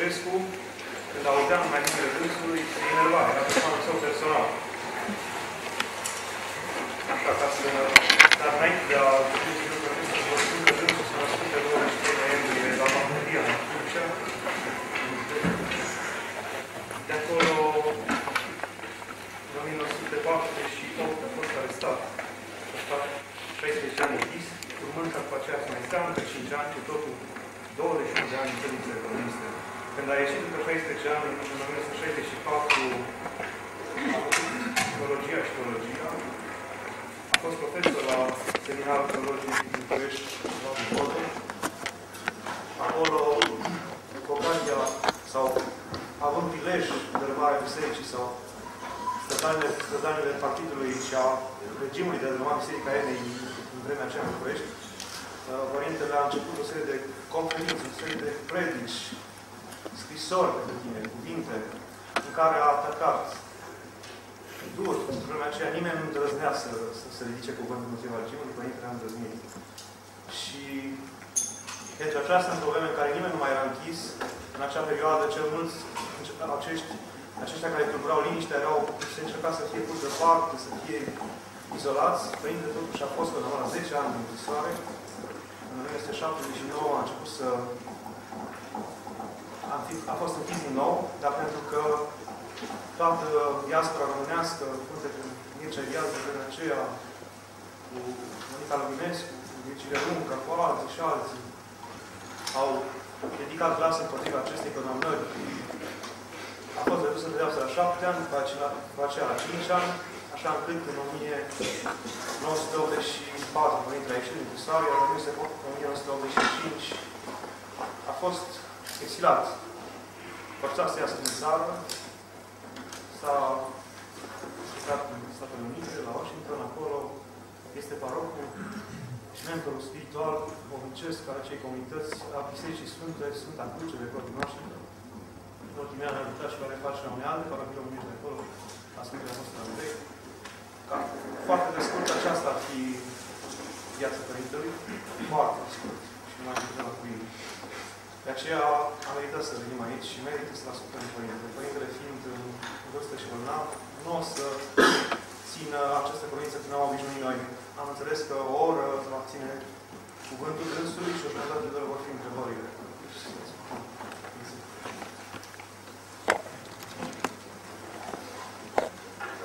Ceaușescu, când auzeam mai numele dânsului, se enerva, era persoanul său personal. Așa, ca să... Dar înainte de a vorbi de lucrul acesta, vă spun că dânsul s-a născut pe 23 noiembrie la Mahmudia, în Turcia. De acolo, în 1948, a fost arestat. A stat 16 ani închis, urmând ca după aceea să mai stea încă 5 ani, cu totul 21 de ani în țările comuniste. Când a ieșit după 16 ani, în 1964, a făcut psihologia și teologia. A fost profesor la Seminarul Teologiei din București, la Bucovă. Acolo, cu ocazia, sau având prilej de urmare bisericii sau stădanile, stădanile partidului și a regimului de a urma Biserica Enei în vremea aceea în București, Părintele a început o serie de conferințe, o serie de predici, scrisori pentru tine, cuvinte, în care a atacat dur. În vremea aceea nimeni nu îndrăznea să, să se ridice cuvântul împotriva regimului, Părintele a îndrăznit. Și pentru această problemă în care nimeni nu mai era închis, în acea perioadă, cel mulți, acești, aceștia care tulburau liniștea, erau, se încerca să fie pus deoparte, să fie izolați. Părintele totuși a fost până la 10 ani în închisoare. În 1979 a început să... A, fi, a fost închis din nou, dar pentru că toată diaspora românească, frunte cu Mircea Elias de vremea aceea, cu Monica Luminescu, cu Virgile Runca, cu alții și alții, au ridicat glas împotriva acestei condamnări. A fost redusă de la șapte ani, după aceea, după aceea la cinci ani, așa încât în 1984, Părintele a ieșit din închisoare, iar în 1985 a fost exilat. Forțat să iasă din țară, s-a exilat în Statele Unite, la Washington, acolo este parocul și mentorul spiritual, obincesc al acei comunități a Bisericii Sfânte, Sfânta Cruce de Cortul Noastră. În ultimii ani a lucrat și va reface la uneală, parochii românești de acolo, la Sfântul Apostol Andrei. Ca foarte de scurt, aceasta ar fi viața Părintelui. Foarte scurt. Și nu mai putem la cuvinte. De aceea am meritat să venim aici și merită să ascultăm Părintele. Părintele fiind în vârstă și bolnav, nu o să țină această cuvinte când am obișnuit noi. Am înțeles că o oră va ține cuvântul dânsului și o jumătate de oră vor fi întrebările.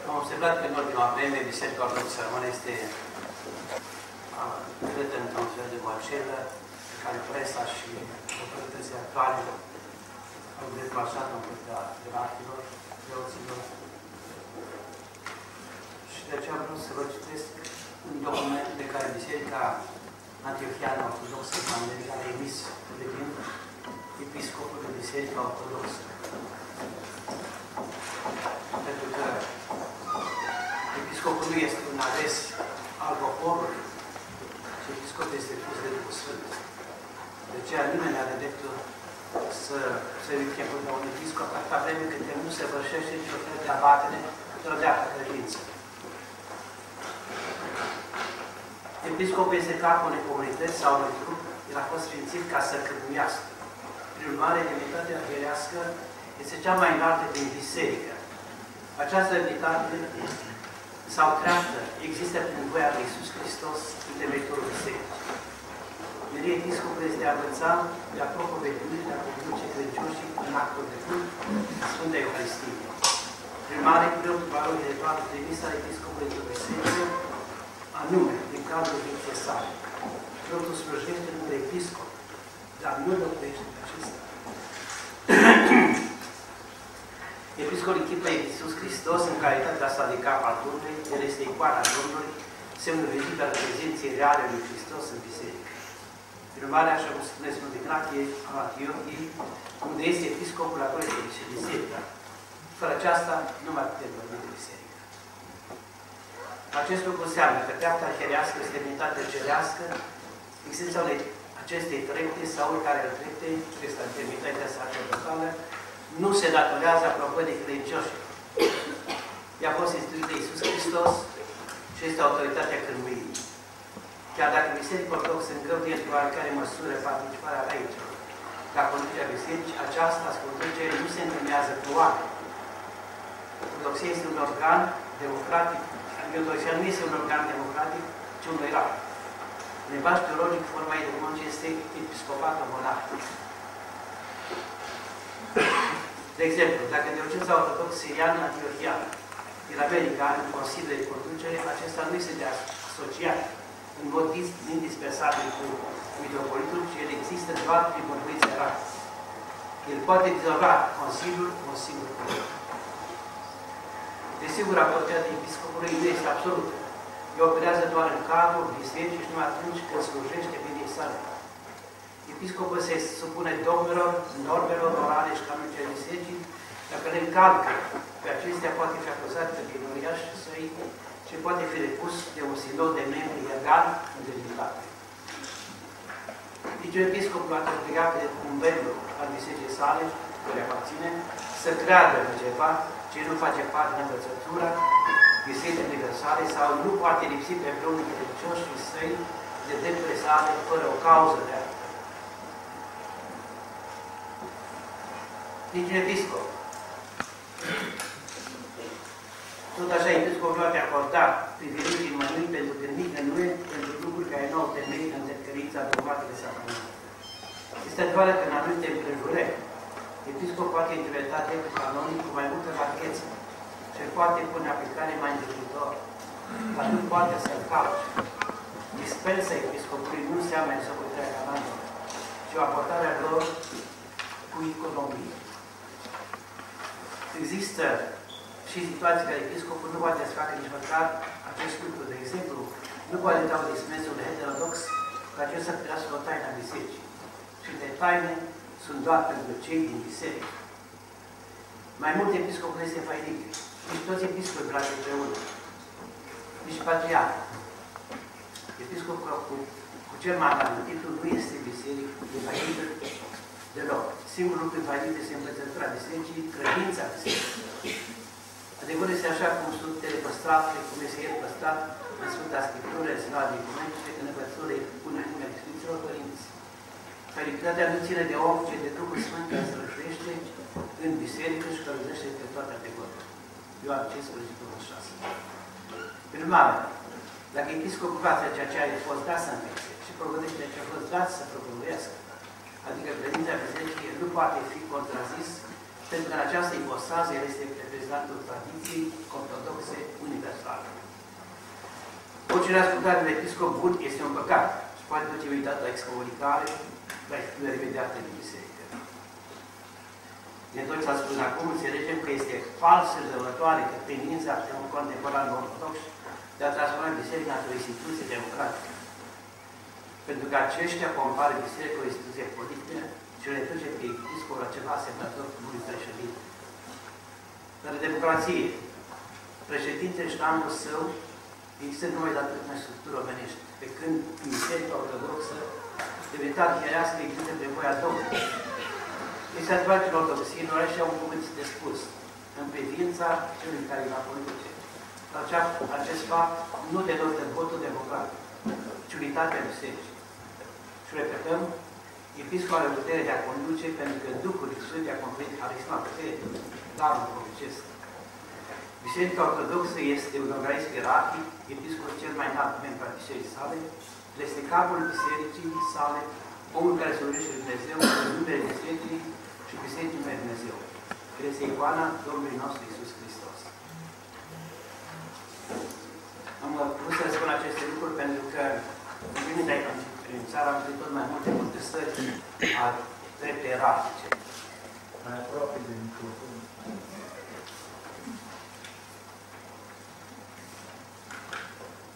Am observat că în ultima vreme Biserica Ortodoxă Română este creată într-un fel de boacelă pe care presa și autoritățile actuale au declanșat în curtea ierarhilor, preoților. Și de aceea vreau să vă citesc un document pe care Biserica Antiochiană Ortodoxă Evangelică a emis de timp Episcopul de Biserica Ortodoxă. Pentru că Episcopul nu este un ales al poporului, ci Episcopul este pus de Duhul Sfânt. De aceea nimeni nu are dreptul să se ridice până un episcop atâta vreme cât nu se vărșește nicio fel de abatere într-o dreaptă credință. Episcopul este capul unei comunități sau unui grup, el a fost sfințit ca să cârmuiască. Prin urmare, demnitatea firească este cea mai înaltă din biserică. Această demnitate sau treaptă există prin voia lui Iisus Hristos, temeitorul bisericii. Maria Episcopul este a învăța de a propovedirii, de a conduce credincioșii în actul de cult, Sfânta Euharistie. Prin mare, preotul baronii de toată trimisa Episcopului de biserică, anume, din cadrul vieții sale. Preotul slujește în episcop, dar nu locuiește pe acesta. Episcopul echipă Iisus Hristos, în calitatea sa de cap al Domnului, el este icoana Domnului, semnul vizibil al prezenței reale lui Hristos în biserică. Prin urmare, așa cum spune Sfântul Ignachie al Antiochiei, unde este episcopul, acolo este și biserica. Fără aceasta, nu mai putem vorbi de biserică. Acest lucru înseamnă că treapta herească este demnitatea cerească, existența unei acestei trepte sau care trepte, acesta demnitatea sacerdotală, nu se datorează apropo de credincioși. Ea a fost instituită de Iisus Hristos și este autoritatea cârmuirii. Chiar dacă Biserica Ortodoxă îngăduie într-o oarecare măsură participarea aici, la conducerea bisericii, aceasta conducere nu se întemeiază pe oameni. Ortodoxia este un organ democratic, adică Ortodoxia nu este un organ democratic, ci un erat. În limbaj teologic, forma ideologică este episcopatul monarhic. De exemplu, dacă Diocenza Ortodox Sirian Antiochian din America, în Consiliul de Conducere, acesta nu este de asociat în mod indispensabil cu mitropolitul, ci el există doar prin vorbință erat. El poate dizolva Consiliul cu un singur cuvânt. Desigur, autoridad episcopului nu este absolută. El operează doar în cadrul bisericii și numai atunci când slujește bine sale. Episcopul se supune dogmelor, normelor morale și canonice bisericii, dacă le încalcă, pe acestea poate fi acuzat de vinovăiaș și săi și poate fi repus de un sinod de membri egal în demnitate. Deci episcopul a obligat de un membru al bisericii sale, care aparține, să creadă în ceva ce nu face parte din învățătura bisericii universale sau nu poate lipsi pe vreunul credincioșii săi de drepturile sale fără o cauză de altă. Nici un episcop. Tot așa, episcopul poate acorda privilegii mănui pentru gândire nu pentru lucruri care nu au temei în decărința dogmatele sacramente. Este adevărat că în anumite împrejurări, episcop poate interpreta dreptul canonic cu mai multă marcheță și poate pune aplicare mai îndrăgitor, dar nu poate să-l calce. Dispensa episcopului nu înseamnă executarea canonilor, ci o abordare lor cu economie. Există și situații care episcopul nu poate să facă nici măcar acest lucru. De exemplu, nu poate da o dispensie un heterodox ca acesta să trăiască o taină a bisericii. Și de taine sunt doar pentru cei din biserică. Mai mult episcopul este fainic. Nici toți episcopii brațe împreună. Nici patriarh. Episcopul cu, cu cel mai mare titlu nu este biserică, e fainică deloc. Singurul lucru fainic este învățătura bisericii, credința bisericii. Adevărul este așa cum sunt ele păstrate, cum este el păstrat în Sfânta Scriptură, în Sfânta Documente și în învățătura pune în numele Sfinților Părinți. Fericitatea nu ține de om, ci de Duhul Sfânt care se rășuiește în biserică și călăuzește pe toate categoriile. Ioan 15, 26. Prin urmare, dacă episcopul face ceea ce a fost dat să învețe și provădește ce a fost dat să propovăiască, adică credința bisericii, nu poate fi contrazis pentru că în această ipostază el este reprezentantul tradiției ortodoxe universale. Orice ascultare de episcop bun este un păcat și poate duce uitat la excomunicare, la excludere imediată din biserică. Din tot ce a spus acum, înțelegem că este fals răzăvătoare că tendința de un contemporan ortodox de a transforma biserica într-o instituție democratică. Pentru că aceștia compară biserica cu o instituție politică și le duce pe episcopul la ceva asemănător cu lui președinte. Dar în democrație, președintele și anul său există numai datorită unei structuri omenești, pe când în Biserica Ortodoxă, demnitate hierească există pe voia Domnului. Este adevărat că ortodoxii nu și au un cuvânt de spus în privința celui care va conduce. Dar acest fapt nu denotă votul democratic, ci unitatea bisericii. Și repetăm, Episcopul are putere de a conduce pentru că Duhul Sfânt i-a conferit harisma putere, darul porucesc. Biserica Ortodoxă este un organism ierarhic, episcopul cel mai înalt membru al bisericii sale, este capul bisericii sale, omul care se unește Dumnezeu în numele bisericii și bisericii numele Dumnezeu. El este icoana Domnului nostru Iisus Hristos. Am vrut să spun aceste lucruri pentru că venind aici în țară am primit tot mai multe contestări a drepte eratice. Mai aproape de microfon.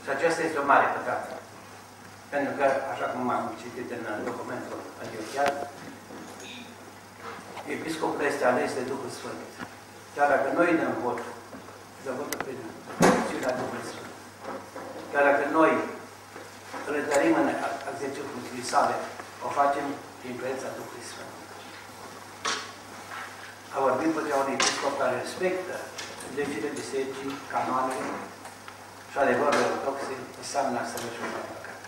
Și aceasta este o mare păcată. Pentru că, așa cum am citit în documentul antiochial, episcopul este ales de Duhul Sfânt. Chiar dacă noi dăm vot, dăm votul prin acțiunea Duhului Sfânt. Chiar dacă noi îl întărim în exercițiul sale, o facem prin prezența Duhului Sfânt. A vorbit pe un episcop care respectă legile bisericii, canoanele și adevărul ortodoxe, înseamnă să mergi un păcat.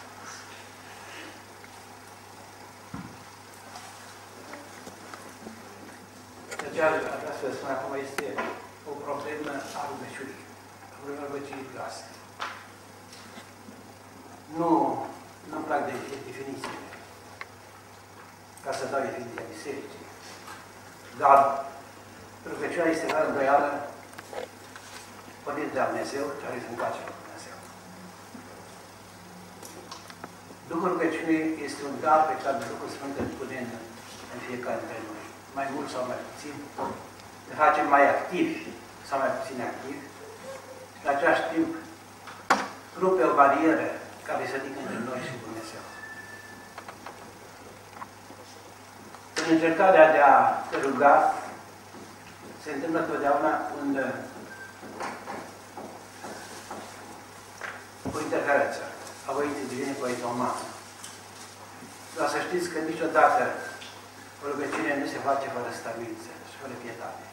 special, vreau să vă spun acum, este o problemă a rugăciunii, a rugăciunii clase. Nu, nu-mi plac de definiție, ca să dau definiția bisericii. Dar rugăciunea este fără îndoială pornit de Dumnezeu, care îți întoarce la Dumnezeu. Duhul rugăciunii este un dar pe care Duhul Sfânt îl pune în, în fiecare dintre noi, mai mult sau mai puțin. Ne facem mai activi sau mai puțin activi și în același timp rupe o barieră care se ridică între noi și Dumnezeu. În încercarea de a te ruga, se întâmplă totdeauna un, o interferență a voinței divine cu voința umană. Dar să știți că niciodată o rugăciune nu se face fără stabiliță și fără pietate.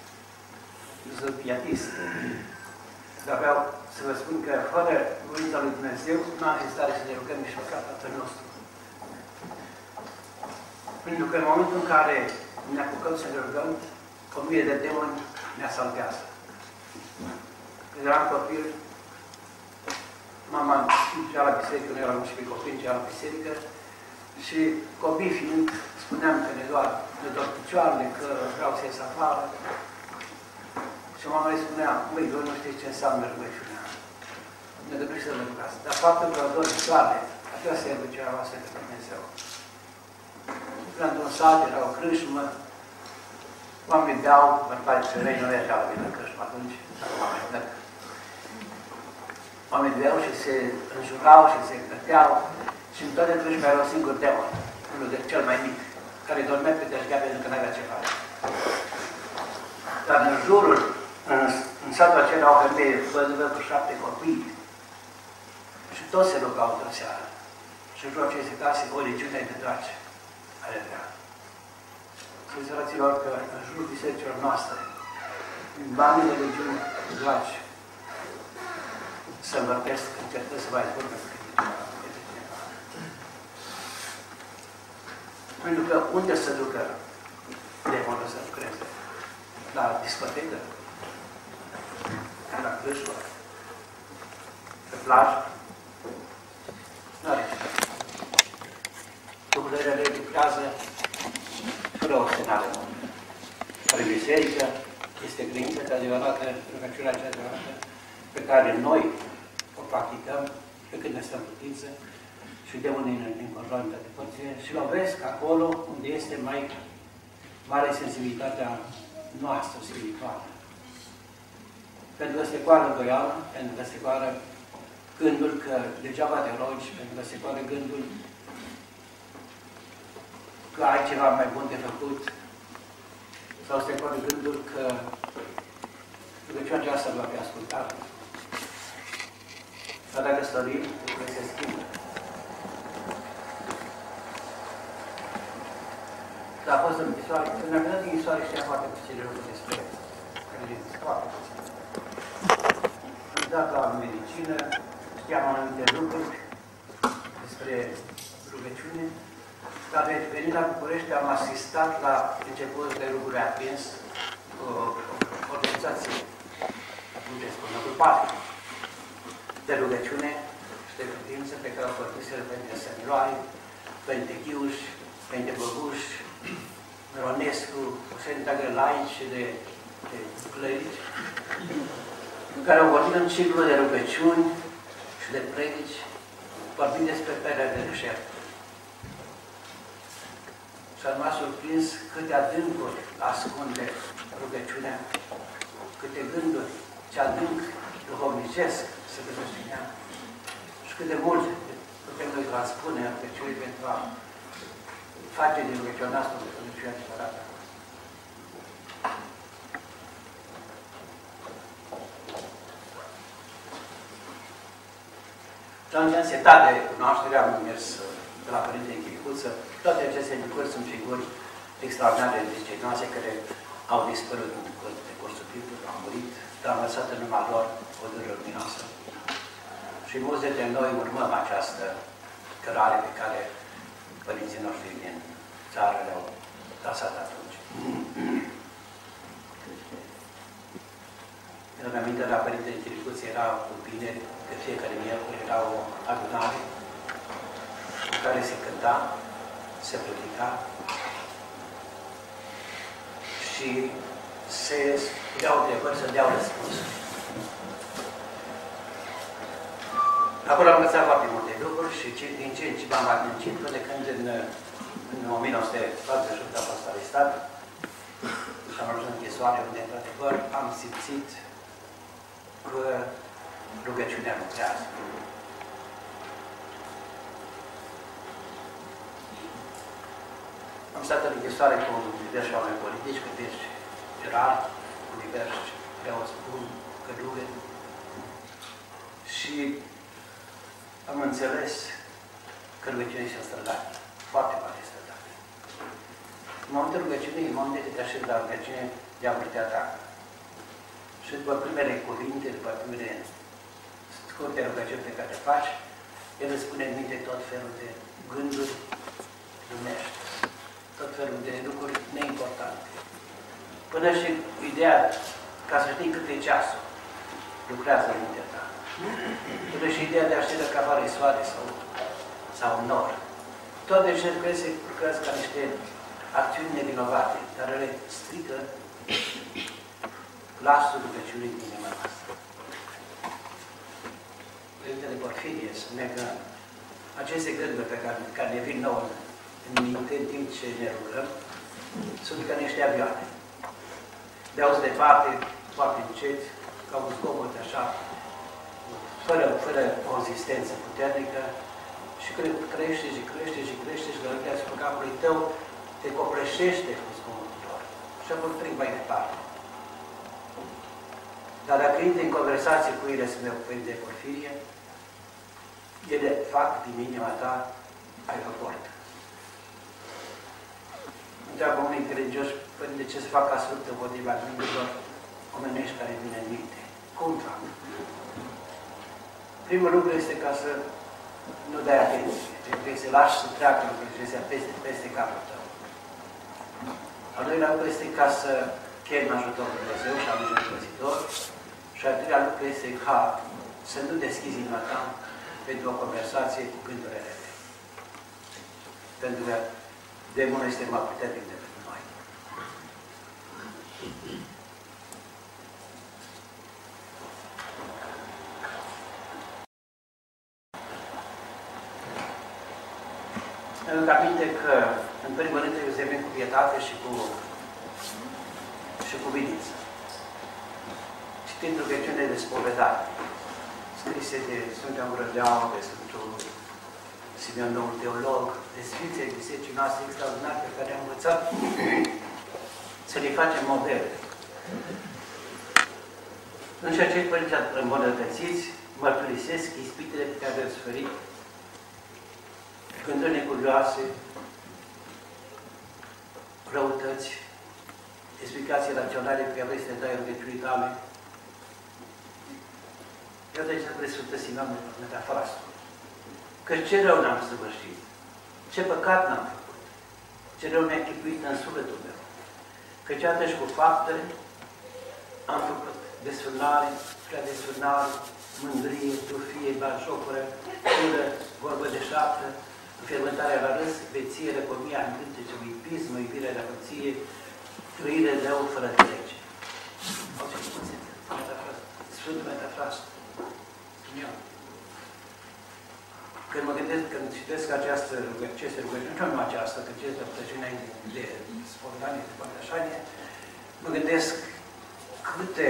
Nu sunt pietist. Dar vreau să vă spun că fără voința lui Dumnezeu nu am fi stare să ne rugăm nici măcar Tatăl nostru. Pentru că în momentul în care ne apucăm să ne rugăm, o mie de demoni ne asaltează. Când eram copil, mama ducea la biserică, noi eram și copii, ducea la biserică, și copii fiind, spuneam că ne doar, ne doar picioarele, că vreau să ies afară. Și mama îi spunea, măi, voi nu știți ce înseamnă rugăciunea. Ne trebuie să ne rugați. Dar faptul că doar picioarele, așa se ducea la Sfântul Dumnezeu. Până într-un sat, era o crâșmă, oamenii beau, bărbați femei nu mergeau la la crâșmă atunci, acum mai merg. Oamenii beau și se înjurau și se găteau și în toate crâșmele era un singur demon, unul de cel mai mic, care dormea pe deșgea pentru că nu avea ce face. Dar în jurul, în, în satul acela, o femeie văzuvă cu șapte copii și toți se rugau într-o seară. Și în jurul acestei case o legiune de draci are vrea. Să fraților că în jurul bisericilor noastre, în banile legiuni draci, să învărbesc, încercă să mai zburgă Pentru că unde să ducă demonul să lucreze? La discotecă? La crâșmă? Pe plajă? Nu are Lucrurile le lucrează fără o semnală bună. Care biserică este credință de adevărată, rugăciunea cea adevărată, pe care noi o practicăm pe când ne stăm putință și de unii din controlul de părțile și lovesc acolo unde este mai mare sensibilitatea noastră spirituală. Pentru că se coară îndoială, pentru că se coară gândul că degeaba te rogi, pentru că se coară gândul că ai ceva mai bun de făcut, sau se coară gândul că rugăciunea aceasta va fi ascultată. Dar dacă stărim, lucrurile se schimbă. Dar a fost în închisoare, când a venit în închisoare știa foarte puține lucruri despre credință, foarte puține. Am dat la medicină, știam anumite lucruri despre rugăciune, dar venind la București am asistat la început de lucruri aprins o, o organizație, cum se spune, grupare de rugăciune și de credință pe care au făcut pentru senioare, pentru chiuși, pentru băbuși, Ronescu, o serie întreagă laici și de, de clerici, care au vorbit în ciclu de rugăciuni și de predici, vorbind despre perea de deșert. Și am rămas surprins câte adâncuri ascunde rugăciunea, câte gânduri, ce adânc duhovnicesc se găsește în ea și cât de mult putem noi transpune rugăciunii pentru a face din rugăciunea noastră rugăciunea adevărată. Și atunci, în setat de cunoaștere, am mers de la Părinte Închicuță. Toate aceste lucruri sunt figuri extraordinare de disciplinase care au dispărut în cursul timpului, au murit, dar am lăsat în urma lor o dură luminoasă. Și mulți dintre noi urmăm această cărare pe care părinții noștri din țară le-au lăsat atunci. Mi-am aminte la Părintele Chiricuț era cu bine, că fiecare miercuri era o adunare în care se cânta, se predica și se iau întrebări, să dea răspuns. Acolo am învățat foarte multe lucruri și din ce în ce m-am adâncit până când în, în 1948 a fost arestat și am ajuns în închisoare unde, într-adevăr, am simțit că rugăciunea lucrează. Am stat în închisoare cu diversi oameni politici, cu diversi gerari, cu diversi preoți bun, călugări și am înțeles că rugăciunea este strădată, foarte mare strădată. În momentul rugăciunii, în momentul de te așezi la rugăciune, diavolul te atacă. Și după primele cuvinte, după primele scurte rugăciuni pe care le faci, el îți spune în minte tot felul de gânduri lumești, tot felul de lucruri neimportante. Până și ideea, ca să știi cât e ceasul, lucrează în mintea ta. Până și ideea de a ști dacă apare soare sau, sau nor. Toate aceste lucruri se lucrează ca niște acțiuni nevinovate, dar le strică glasul rugăciunii din inima noastră. Părintele Porfirie spune că aceste gânduri pe care, care ne vin nouă în minte în timp ce ne rugăm, sunt ca niște avioane. De auzi departe, foarte încet, ca un zgomot așa, fără, fără consistență puternică, și crește și crește și crește și gălătea asupra capului tău, te copleșește cu zgomotul lor. Și apoi trec mai departe. Dar dacă intri în conversație cu ele, să de porfirie, ele fac din inima ta aeroport. Întreabă unii credincioși, păi de ce se fac asfaltă împotriva gândurilor omenești care vine în minte? Cum fac? Primul lucru este ca să nu dai atenție. Trebuie să lași să treacă lucrurile peste, peste capul tău. Al doilea lucru este ca să chemi ajutorul Dumnezeu și al Dumnezeu și al treilea lucru este ca să nu deschizi inima ta pentru o conversație cu gânduri rele. Pentru că demonul este mai puternic decât noi. Îmi aminte că, în primul rând, trebuie să venim cu pietate și cu, și cu bilință. Citind rugăciune de spovedare, scrise de Sfântul Ambrădeau, de Sfântul Simeon Domnul Teolog, de Sfinții Bisericii noastre extraordinare pe care am învățat să le facem model. În ceea ce părinții îmbunătățiți, mărturisesc ispitele pe care le-ați suferit gânduri necurioase, răutăți, explicații raționale pe care să dai rugăciunii tale. Iată aici trebuie să tăsimăm metafora asta. Că ce rău n-am săvârșit, ce păcat n-am făcut, ce rău mi-a chipuit în sufletul meu. Că ce și cu faptele am făcut desfânare, prea desfânare, mândrie, trufie, bașocură, ură, vorbă de șaptă, fermentarea la râs, veție, răcomia, încântece, uipism, iubirea la păție, trăire de rău fără de lege. Auziți cum se metafrază? Sfântul metafrază. Când mă gândesc, când citesc această aceste rugăciuni, nu numai aceasta, că citesc rugăciunea de spontane, de poate așa, mă gândesc câte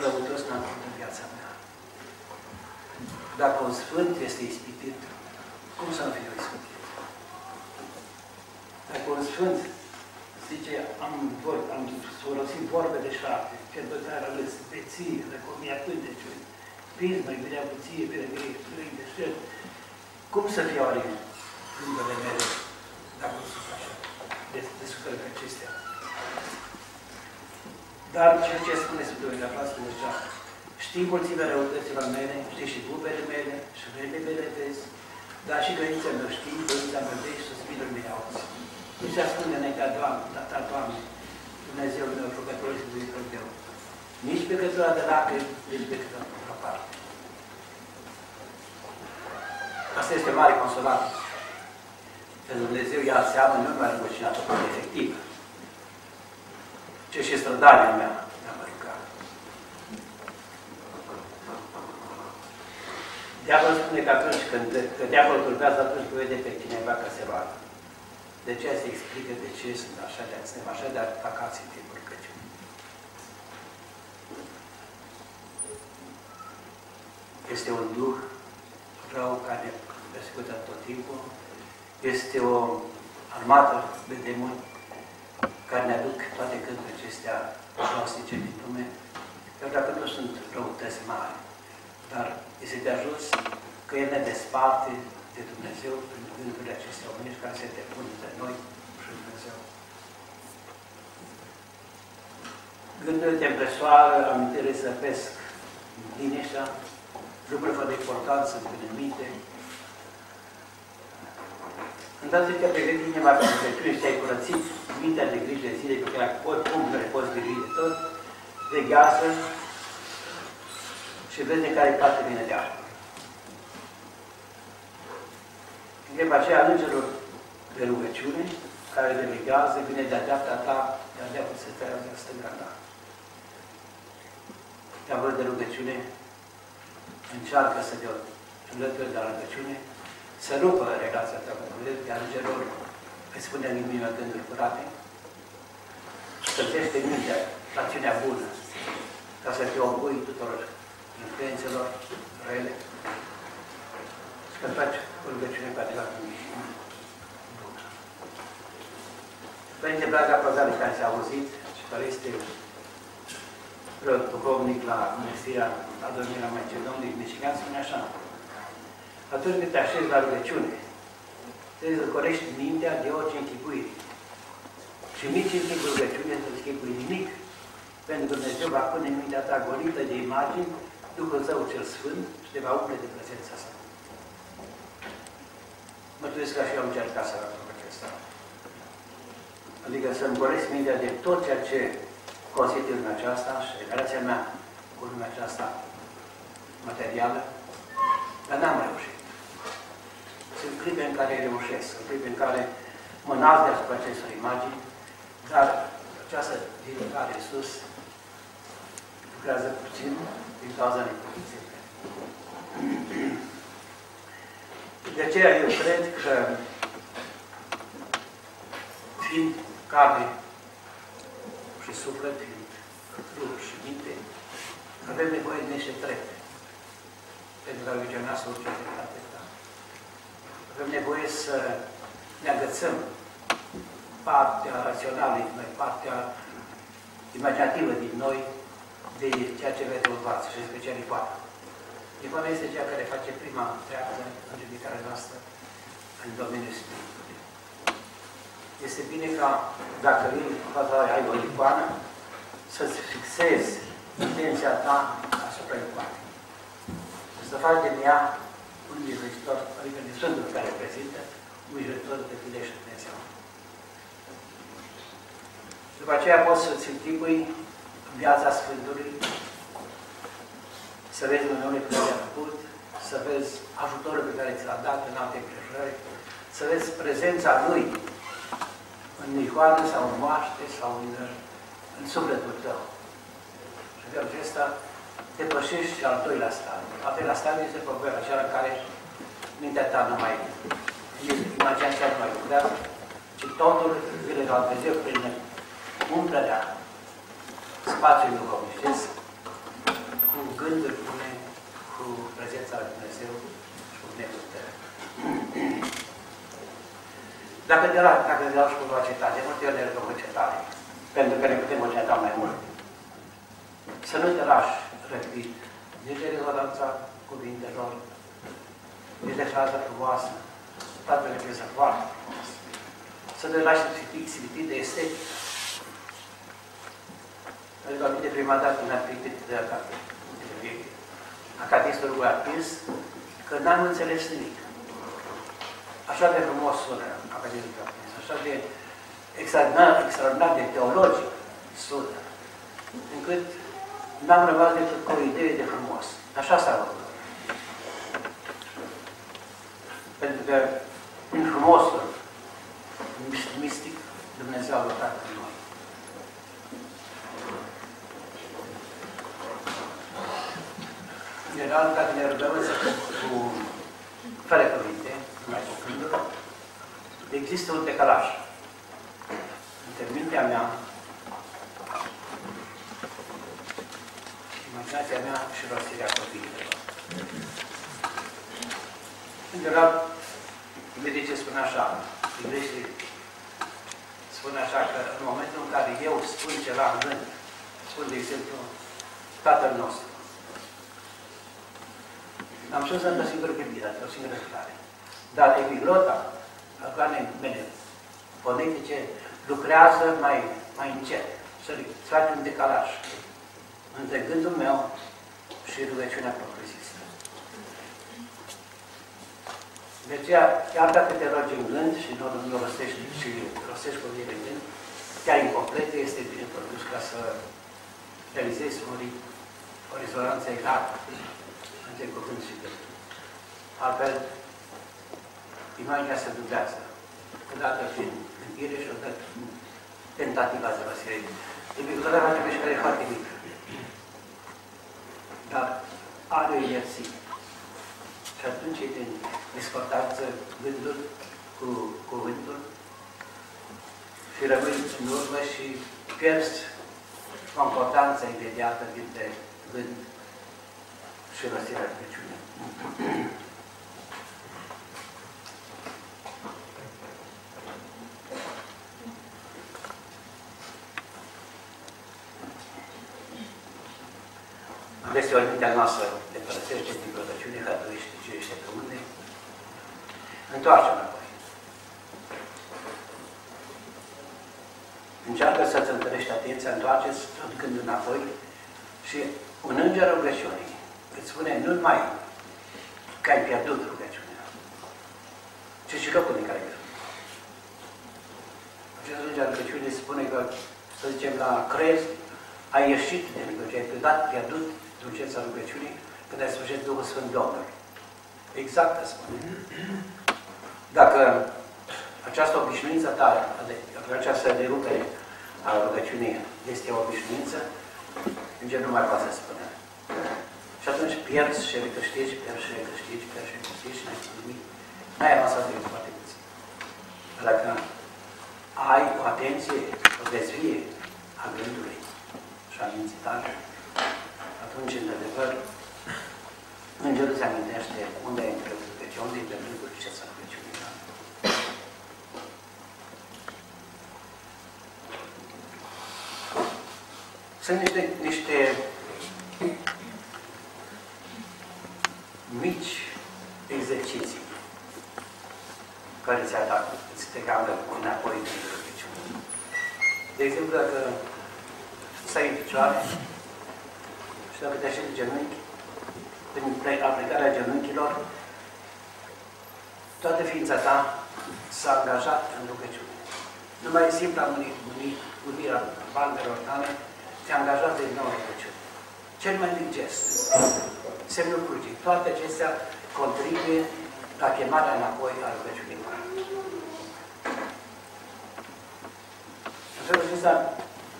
răutăți n-am făcut în viața mea. Dacă un sfânt este ispitit, cum să nu fie o ispitit? Dacă un sfânt zice, am, vor, am folosit vorbe de șapte, cercetarea ales, beție, recomia pânteciului, pismă, iubirea puție, iubirea grei, străi, deșert, cum să fie oare gândurile mele dacă nu sunt așa, de, de pe acestea? Dar ceea ce spune Sfântul Iaclas, spune așa, știi mulțimea răutăților mele, știi și bubele mele, și rele mele vezi, dar și grăința mea știi, grăința mea vezi și suspinul meu auzi. Nu se ascunde înaintea Doamne, Tata Doamne, Dumnezeul meu, rugătorul și Dumnezeul tău. Nici pe cătura de lacrimi, nici pe cătura de parte. Asta este mare consolare. Că Dumnezeu ia seamă nu numai rugăciunea tot efectivă, ce și strădania mea mi-a măricat. Diavolul spune că atunci când, că diavolul turbează atunci când vede pe cineva că se roagă. De ce se explică de ce sunt așa de, suntem așa de atacați în timpul rugăciunii. Este un duh rău care ne persecută tot timpul. Este o armată de demoni care ne aduc toate cânturile acestea gnostice din lume, chiar dacă nu sunt răutăți mari, dar este de ajuns că El ne desparte de Dumnezeu prin gândurile acestea omenești care se depun între noi și Dumnezeu. Gândurile te împresoară, amintire zăpesc liniștea, lucruri fără importanță în minte, Îndată ce te pregătit inima pentru rugăciune și ai curățit mintea de grijă de zile pe care oricum le poți griji de tot, veghează și vezi de care parte vine de apă. Întreb aceea îngerilor de rugăciune, care le veghează, vine de-a dreapta ta, de-a dreapta să te de stânga ta. Diavolul de rugăciune încearcă să te înlături de la rugăciune, să rupă relația ta cu Dumnezeu, iar îngerul îți spune în inimă gânduri curate, stătește mintea la cinea bună, ca să te opui tuturor influențelor rele și că faci o rugăciune cu adevărat bună. Părinte Blaga Păzare, care s-a auzit și care este duhovnic la Mănăstirea Adormirea Macedoniei, Michigan, spune așa, atunci când te așezi la rugăciune, trebuie să corești mintea de orice închipuire. Și nici în timpul rugăciunii să schipui nimic, pentru că Dumnezeu va pune în mintea ta golită de imagini Duhul Său cel Sfânt și te va umple de prezența sa. Mărturisesc că și eu am încercat să fac acesta. Adică să-mi golesc mintea de tot ceea ce constituie lumea aceasta și relația mea cu lumea aceasta materială, dar n-am reușit. Sunt clipe în care reușesc, sunt clipe în care mă nasc de asupra acestor imagini, dar această ridicare sus lucrează puțin din cauza neputinței. De aceea eu cred că fiind carne și suflet, fiind trup și minte, avem nevoie de niște trepte pentru a vigiona să orice activitate avem nevoie să ne agățăm partea rațională din noi, partea imaginativă din noi, de ceea ce vede urmați și special Icoana. Icoana este cea care face prima treabă în ridicarea noastră în domeniul spiritului. Este bine ca, dacă vin fața ai o icoană, să-ți fixezi intenția ta asupra icoanei. Să faci din ea un mijlocitor, adică din Sfântul care prezintă, un mijlocitor de tine și Dumnezeu. După aceea poți să-ți închipui viața Sfântului, să vezi Dumnezeu pe care a făcut, să vezi ajutorul pe care ți l-a dat în alte împrejurări, să vezi prezența Lui în icoană sau în moaște sau în, în sufletul tău. Și de acesta depășești al doilea stadiu. Al doilea stadiu este problema aceea în care mintea ta nu mai imaginația nu mai lucrează, ci totul vine la Dumnezeu prin umplerea spațiului duhovnicesc cu gânduri bune, cu prezența lui Dumnezeu și cu neputere. Dacă te lași, dacă te lași cu o cetate, multe ori ne rugăm cetare, pentru că ne putem înceta mai mult. Să nu te lași răpit, nici de rezonanța cuvintelor, nici de fraza frumoasă, toată repreză foarte frumoasă. Să ne lași sfârșit de estetică. Adică aminte prima dată când am privit de acasă, Acadistul lui atins că n-am înțeles nimic. Așa de frumos sună Acadistul lui atins, așa de extraordinar, extraordinar de teologic sună, încât n-am rămas decât cu o idee de frumos. Așa s-a văzut. Pentru că prin frumosul mistic Dumnezeu a lucrat în noi. General, dacă ne rugăm însă cu fără cuvinte, mai cu gânduri, există un decalaj între mintea mea imaginația mea și rostirea copiilor. În general, medice spune așa, gândește, spune așa că în momentul în care eu spun ceva în gând, spun de exemplu, Tatăl nostru, am spus într-o singură privire, într-o singură stare. Dar epiglota, organele mele fonetice, lucrează mai, mai încet, să face un decalaj între gândul meu și rugăciunea propriu-zisă. De aceea, chiar dacă te rogi în gând și nu, nu rostești și rostești cu de gând, chiar incomplete este bine produs ca să realizezi o, o rezonanță egală între cuvânt și gând. Altfel, imaginea se dublează. Odată prin gândire și odată prin tentativa de Vasile. Deci, odată face mișcare foarte mică dar are o inerție. Și atunci e din discordanță gândul cu cuvântul și rămâi în urmă și pierzi concordanța imediată dintre gând și răstirea rugăciunii. Mintea noastră te părăsește din rugăciune, hătuiește ce ești pe unde. Întoarce înapoi. Încearcă să-ți întărești atenția, întoarce-ți tot când înapoi și un înger rugăciunii îți spune nu numai că ai pierdut rugăciunea, ci și locul în care ai pierdut. Acest înger rugăciunii spune că, să zicem, la crez, ai ieșit de rugăciune, ai pierdut, pierdut dulceța rugăciunii când ai slujit Duhul Sfânt Domnului. Exact spune. Dacă această obișnuință ta, această derupere a rugăciunii este o obișnuință, Înger nu mai poate să spune. Și atunci pierzi și recăștigi, pierzi și recăștigi, pierzi și recăștigi și n-ai nimic. N-ai avansat de foarte puțin. Dacă ai o atenție, o dezvie a gândului și a minții tale, atunci, într-adevăr, Îngerul se amintește unde ai intrat rugăciune, unde ai intrat rugăciune să rugăciune. Sunt niște, niște mici exerciții care ți atacă, îți te camă înapoi din rugăciune. De exemplu, dacă stai în picioare, și dacă te așezi genunchi, prin aplicarea genunchilor, toată ființa ta s-a angajat în rugăciune. Numai simpla unirea bandelor tale te-a angajat din nou în rugăciune. Cel mai mic gest, semnul crucii, toate acestea contribuie la chemarea înapoi a rugăciunii mari. În felul acesta,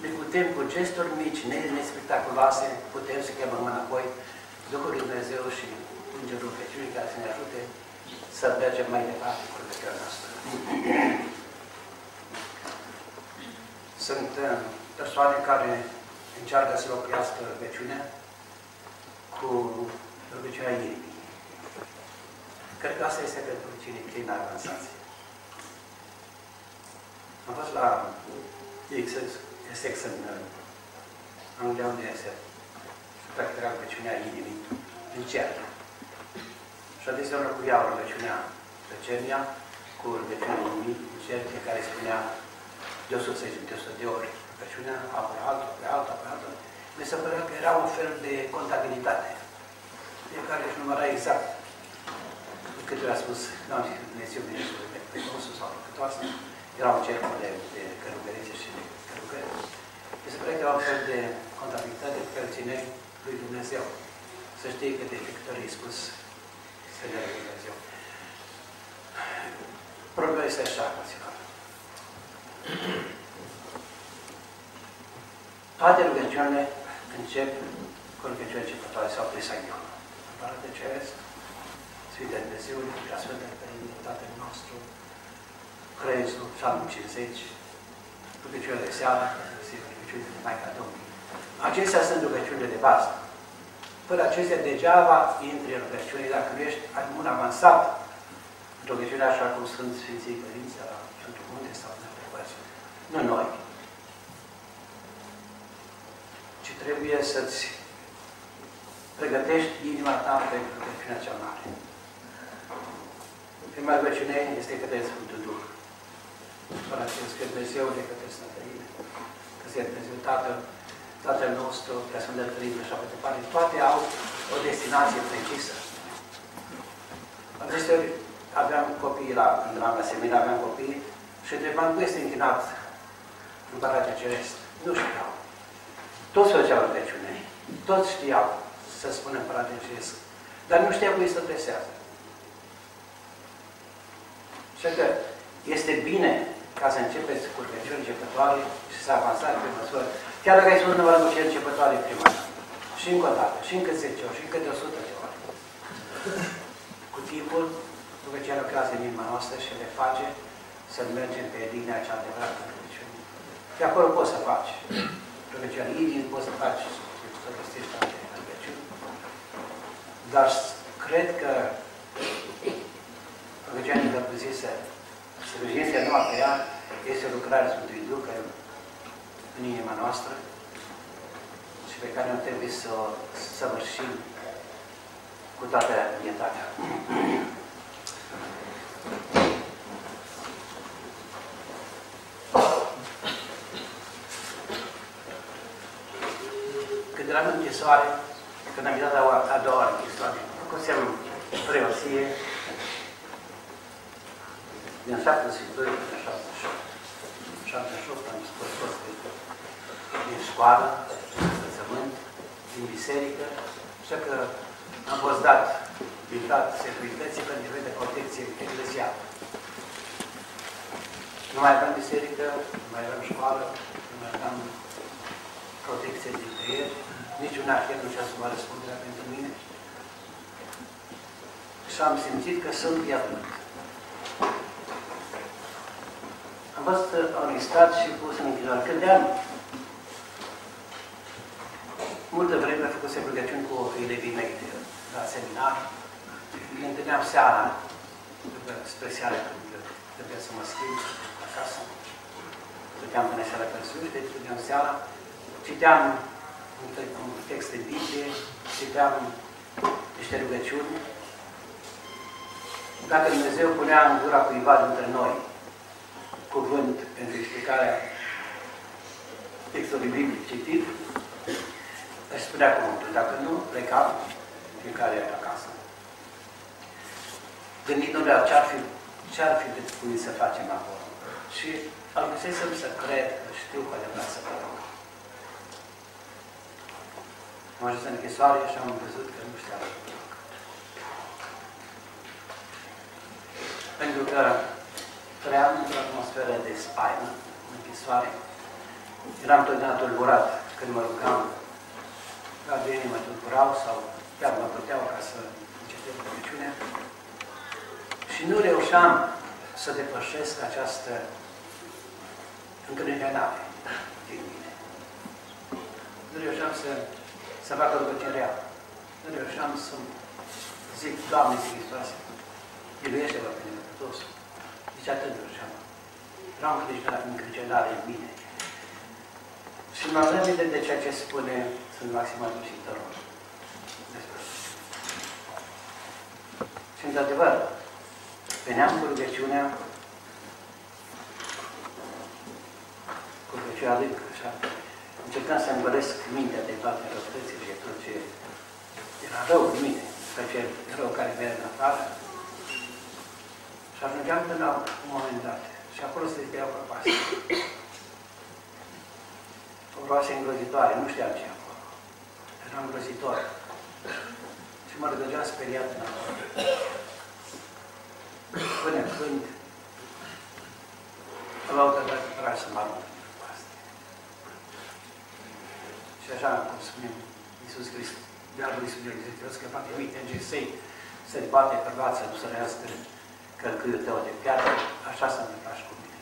ne putem, cu gesturi mici, nespectaculoase, putem să chemăm înapoi Duhul Lui Dumnezeu și Îngerul Feciunii care să ne ajute să mergem mai departe cu rugăciunea noastră. Sunt uh, persoane care încearcă să locuiască rugăciunea cu rugăciunea inimii. Cred că asta este pentru cine cei mai avansați. Am fost la Essex în Anglia, unde este practica rugăciunea inimii în cer. Și adesea înlocuiau rugăciunea tăcernia cu rugăciunea inimii în cer, care spunea de 160 de 100 de ori rugăciunea, apoi altă, pe alta, pe alta. Mi se părea că era un fel de contabilitate. Fiecare își număra exact cât a spus, nu am zis că Dumnezeu bine să pe Iisus sau cât asta, era un cerc de, de călugărițe și de călugări. Și se pare că au fel de contabilitate pe care ține lui Dumnezeu. Să știi că de câte ori ai spus să le lui Dumnezeu. Problema este așa, fraților. Toate rugăciunile încep cu rugăciunea începătoare sau presaghion. Împărate Ceresc, Sfinte Dumnezeu, prea Sfântă Părinte, Tatăl nostru, Crezul, Psalmul 50, rugăciunea de seară, rugăciunea de Maica Domnului. Acestea sunt rugăciunile de bază. Fără acestea, degeaba intri în rugăciune dacă nu ești mult avansat în rugăciunea așa cum sunt Sfinții Părinți la Sfântul Munte sau în alte părți. Nu noi. Ci trebuie să-ți pregătești inima ta pentru rugăciunea cea mare. Prima rugăciune este către Sfântul Duh. Fără acest că Dumnezeu de către Sfântările, că se Dumnezeu Tatăl, Tatăl nostru, Preasfântă Trăire și așa mai departe, toate au o destinație precisă. Adeseori aveam copii la, când eram la seminar, aveam copii și întrebam cum este închinat în Paratea Ceresc. Nu știau. Toți făceau rugăciune. Toți știau să spună Paratea Ceresc. Dar nu știau cum îi se presează. Și că este bine ca să începeți cu rugăciuni începătoare și să avansați pe măsură. Chiar dacă ai spus numărul rugăciuni începătoare prima și încă o dată, și încă 10 ori, și încă de 100 de ori. Cu timpul, rugăciunea lucrează în inima noastră și le face să mergem pe linia cea adevărată rugăciune. De acolo poți să faci rugăciunea inimii, poți să faci să găsești alte rugăciuni. Dar cred că rugăciunea propriu-zisă, slujiția noastră este o lucrare Sfântului Duh în inima noastră și pe care nu trebuie să o săvârșim cu toată pietatea. Când eram în închisoare, când am intrat a doua oară închisoare, făcusem preoție din 72 până 78. 78 am spus fost din școală, învățământ, din biserică, așa că am fost dat, invitat securității pentru nivel de protecție eclezială. Nu mai aveam biserică, nu mai aveam școală, nu mai aveam protecție din creieri, niciun arhet nu și-a asumat răspunderea pentru mine. Și am simțit că sunt pierdut. Am fost arestat și pus în închisoare. Credeam multă vreme a făcut rugăciuni cu elevii mei de la seminar. Ne întâlneam seara, spre seara când trebuia să mă schimb acasă. Stăteam până seara târziu și deci stăteam seara. Citeam un text de Biblie, citeam niște rugăciuni. Dacă Dumnezeu punea în gura cuiva dintre noi cuvânt pentru explicarea textului biblic citit, își spunea cuvântul. Dacă nu, plecam fiecare acasă. Gândindu-ne la ce-ar fi, ce-ar fi de trebuit să facem acolo. Și al găsesem să cred că știu cu adevărat să fac. Am ajuns în închisoare și am văzut că nu știam să fac. Pentru că trăiam într-o atmosferă de spaimă, în închisoare. Eram totdeauna tulburat când mă rugam. Gabrielii mă tulburau sau chiar mă puteau ca să încetez rugăciunea. Și nu reușeam să depășesc această încrâncenare din mine. Nu reușeam să, să fac o rugăciune reală. Nu reușeam să zic, Doamne Hristoase, miluiește-vă pe nepătosul. Deci atât nu reușeam. Era o încrâncenare în mine. Și mă am de ceea ce spune sunt Maximal Dușitorul. Și într-adevăr, veneam cu rugăciunea, cu rugăciunea lui, așa, încercam să îmbălesc mintea de toate răutățile de tot ce era rău în mine, tot ce rău care venea în afară. Și ajungeam până la un moment dat. Și acolo se deschidea prăpastia. Și o roase îngrozitoare, nu știam ce e acolo. Era îngrozitor. Și mă rădăgeam speriat înapoi. Până când l-au dat să mă arunc după asta. Și așa, cum spunem, Iisus Hristos, diavolul Iisus Hristos, că poate uite în gesei, să-i bate pe față, nu să răiască călcâiul tău de piatră, așa s-a întâmplat și cu mine.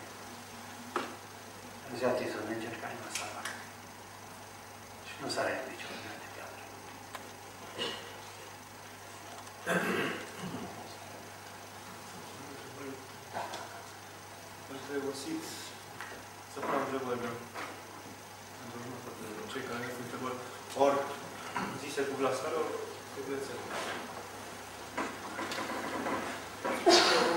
În ziua să mergem care m-a salvat. Și nu s-a răit niciun de piatră. Aș să fac întrebări cei care nu întrebări. Ori zise cu glasare, ori cu glasare. încearcă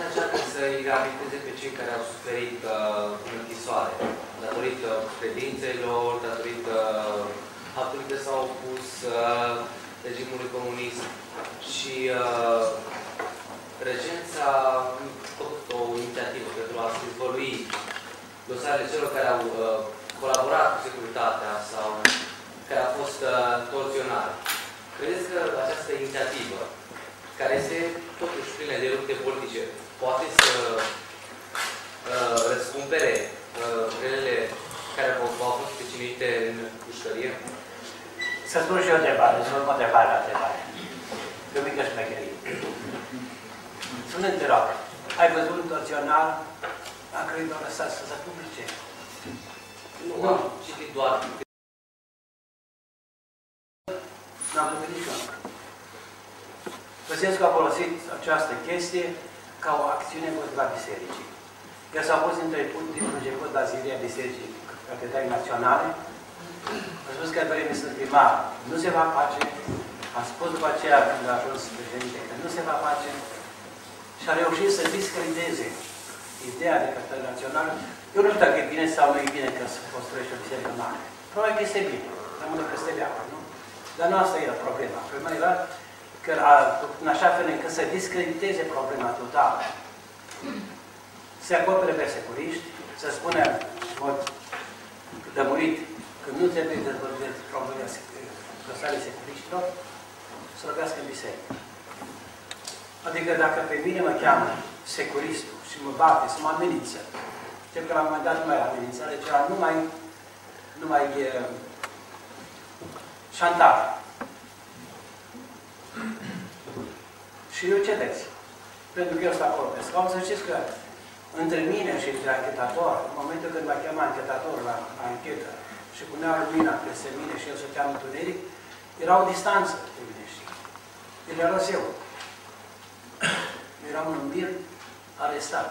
să-i reabiliteze pe cei care au suferit uh, în închisoare, datorită credințelor, datorită faptului că s-au opus uh, regimului comunist. Și uh, regența a făcut o inițiativă pentru a dezvălui dosarele celor care au uh, colaborat cu securitatea sau care au fost uh, torționari. Credeți că această inițiativă, care este totuși plină de lupte politice, poate să uh, răscumpere uh, relele care v-au fost pricinuite în pușcărie? Să spun și eu întrebare, să spun o întrebare la întrebare. Pe o mică șmecherie. Spune-te, rog, ai văzut un torțional a cărui doar lăsat să se publice? Nu, nu. am citit doar. N-am văzut niciunul. Păsescu a folosit această chestie ca o acțiune împotriva bisericii. El s-a pus între din început la zidia bisericii Catedrai Naționale, a spus că vreme sunt primar, nu se va face, a spus după aceea când a ajuns președinte că nu se va face și a reușit să discrediteze ideea de Catedrai Naționale. Eu nu știu dacă e bine sau nu e bine că se construiește o biserică mare. Probabil că este bine, rămâne peste viață, nu? Dar nu asta era problema. Problema era că a, în așa fel încât să discrediteze problema totală. Se acopere pe securiști, să spună mod lămurit că nu trebuie de problema lăsare securiștilor, să lovească în biserică. Adică dacă pe mine mă cheamă securistul și mă bate, să mă amenință, știu că la un moment dat nu mai era amenințare, ceva nu mai, nu mai e, șantaj. Și eu cedeți. Pentru că eu stau acolo pe scaun, să știți că între mine și între anchetator, în momentul când m-a chemat anchetatorul la, la anchetă și punea lumina peste mine și el să cheamă întuneric, era o distanță de mine și el era eu. Eram un bir arestat.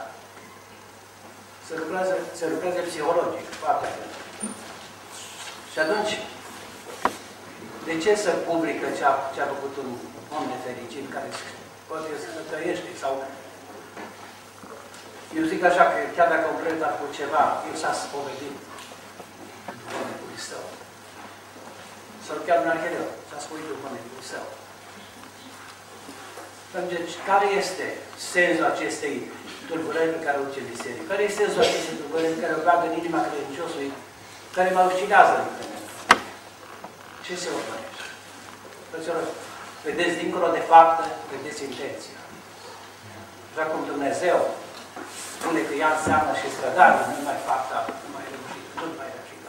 Se lucrează, se lucrează psihologic, foarte atent. Și atunci, de ce să publică ce a, ce a făcut un om nefericit care poate să trăiește sau eu zic așa că chiar dacă un preot a făcut ceva, el s-a spovedit duhovnicului său. Sau chiar un arhereu s-a spovedit duhovnicului său. Deci, care este sensul acestei tulburări pe care o duce biserică? Care este sensul acestei tulburări care o bagă în inima credinciosului, care mă ucidează în Ce se urmărește? Frăților, Vedeți, dincolo de faptă, vedeți intenția. Așa cum Dumnezeu spune că ea înseamnă și strădania, nu mai fapta, nu mai reușit, nu mai reușit.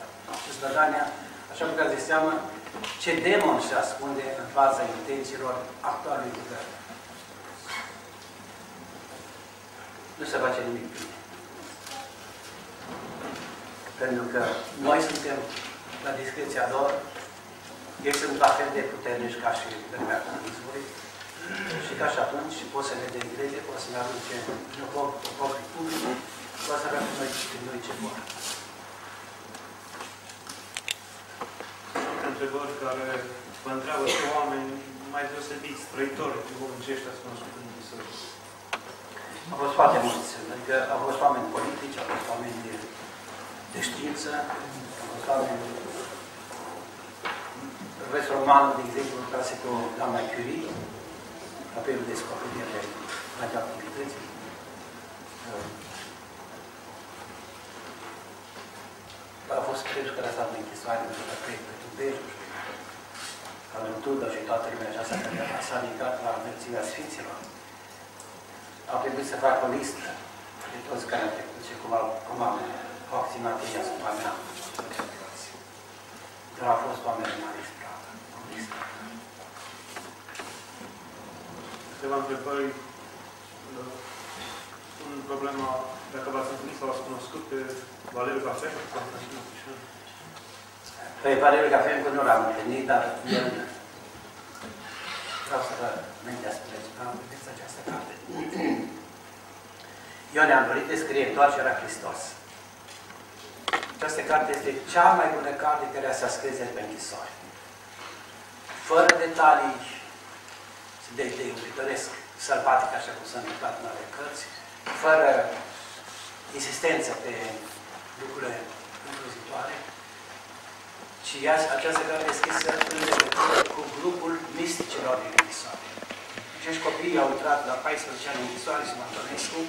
Și strădania, așa cum de seama, ce demon se ascunde în fața intențiilor actualului guvern. Nu se face nimic bine. Pentru că noi suntem la discreția lor, ei sunt la fel de puternici ca și permeabilizmului și ca și atunci pot să ne degradeze, pot să ne arunce în proprii public, pot să avem noi, noi ce vor. Sunt întrebări care vă întreabă pe oameni mai deosebiți, trăitori duhovnicești ați cunoscut în biserică. Au fost foarte mulți, adică au fost oameni politici, au fost oameni de, de știință, au fost oameni profesor Roman, de exemplu, lucrase cu doamna Curie, apelul descoperire radioactivității. A fost pentru că lăsat în închisoare, pentru că cred că tu vezi, nu știu, ca lui Tudor și toată lumea aceasta care s-a ridicat la înălțimea Sfinților. Au trebuit să facă o listă de toți care au trecut și cum au, cum au, au acționat ei asupra mea. Dar au fost oameni mari stradă, o listă. Câteva întrebări. Un problema, dacă v-ați întâlnit sau ați cunoscut pe Valeriu Cafea, Constantin Chișinău. Pe Valeriu Cafea încă nu l-am întâlnit, dar el vreau să vă minte spre am vedeți această carte. Eu ne-am dorit de scrie întoarcerea Hristos. Această carte este cea mai bună carte care s-a scris pe închisoare. Fără detalii de, de iubităresc, sălbatic, așa cum s-a întâmplat în ale cărți, fără insistență pe lucrurile îngrozitoare, ci această carte este scrisă în legătură cu grupul misticilor din închisoare. Acești copii au intrat la 14 ani în închisoare, și Antonescu,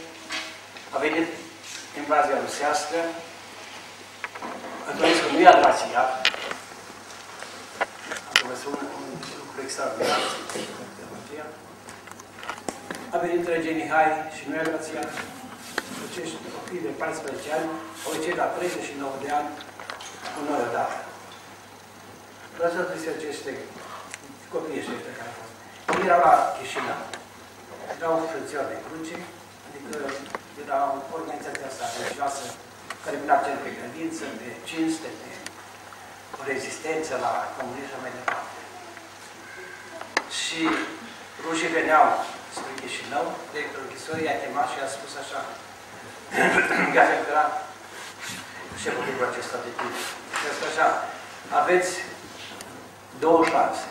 a venit invazia rusească, Antonescu nu i-a dat ea, vă spun un lucru extraordinar, a venit regii Mihai și nu i-a dat ea, acești copii de 14 ani, au ieșit la 39 de ani, cu noi odată. Vreau să zic aceste copii ăștia care au fost. Ei erau la Chișinău. Erau frățioare de cruce, adică era o organizație asta religioasă care pune accent pe credință, pe cinste, pe o rezistență la comunism și mai departe. Și rușii veneau spre Chișinău, directorul închisorii i-a chemat și a spus așa, Gafel era șeful grupului acesta de timp. Și a spus așa, aveți două șanse.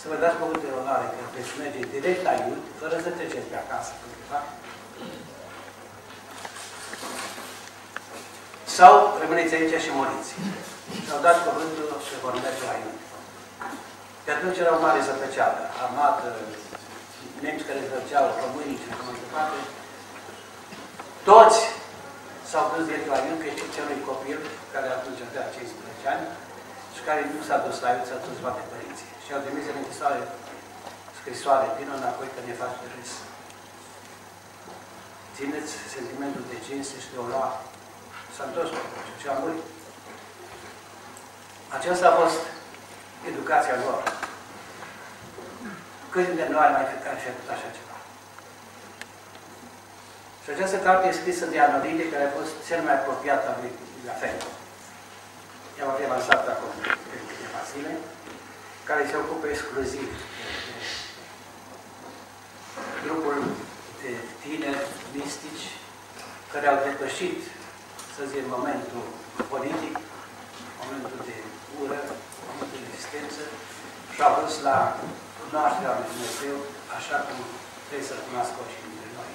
Să vă dați cuvânt de onoare că veți merge direct la Iud, fără să treceți pe acasă, da? Sau rămâneți aici și moriți. Și-au dat cuvântul și vor merge la Iud. De atunci era o mare zăpăceală, armată, nemți care zăpăceau, românii și așa mai departe. Toți s-au dus direct la Iud, că excepția unui copil, care atunci avea 15 ani, și care nu s-a dus la Iud, s-a dus la părinții. Și au trimis în închisoare scrisoare, vină înapoi că ne faci de râs. Țineți sentimentul de cinste și de onoare. S-a întors și a murit. Aceasta a fost educația lor. Cât de noi mai fi care fi făcut așa ceva. Și această carte e scrisă de Anolide, care a fost cel mai apropiat al lui Gafel. Ea va fi lansat acum de câteva zile, care se ocupă exclusiv de grupul de tineri mistici care au depășit, să zic, momentul politic, momentul de ură, momentul de existență și au dus la cunoașterea lui Dumnezeu așa cum trebuie să-L cunoască și dintre noi.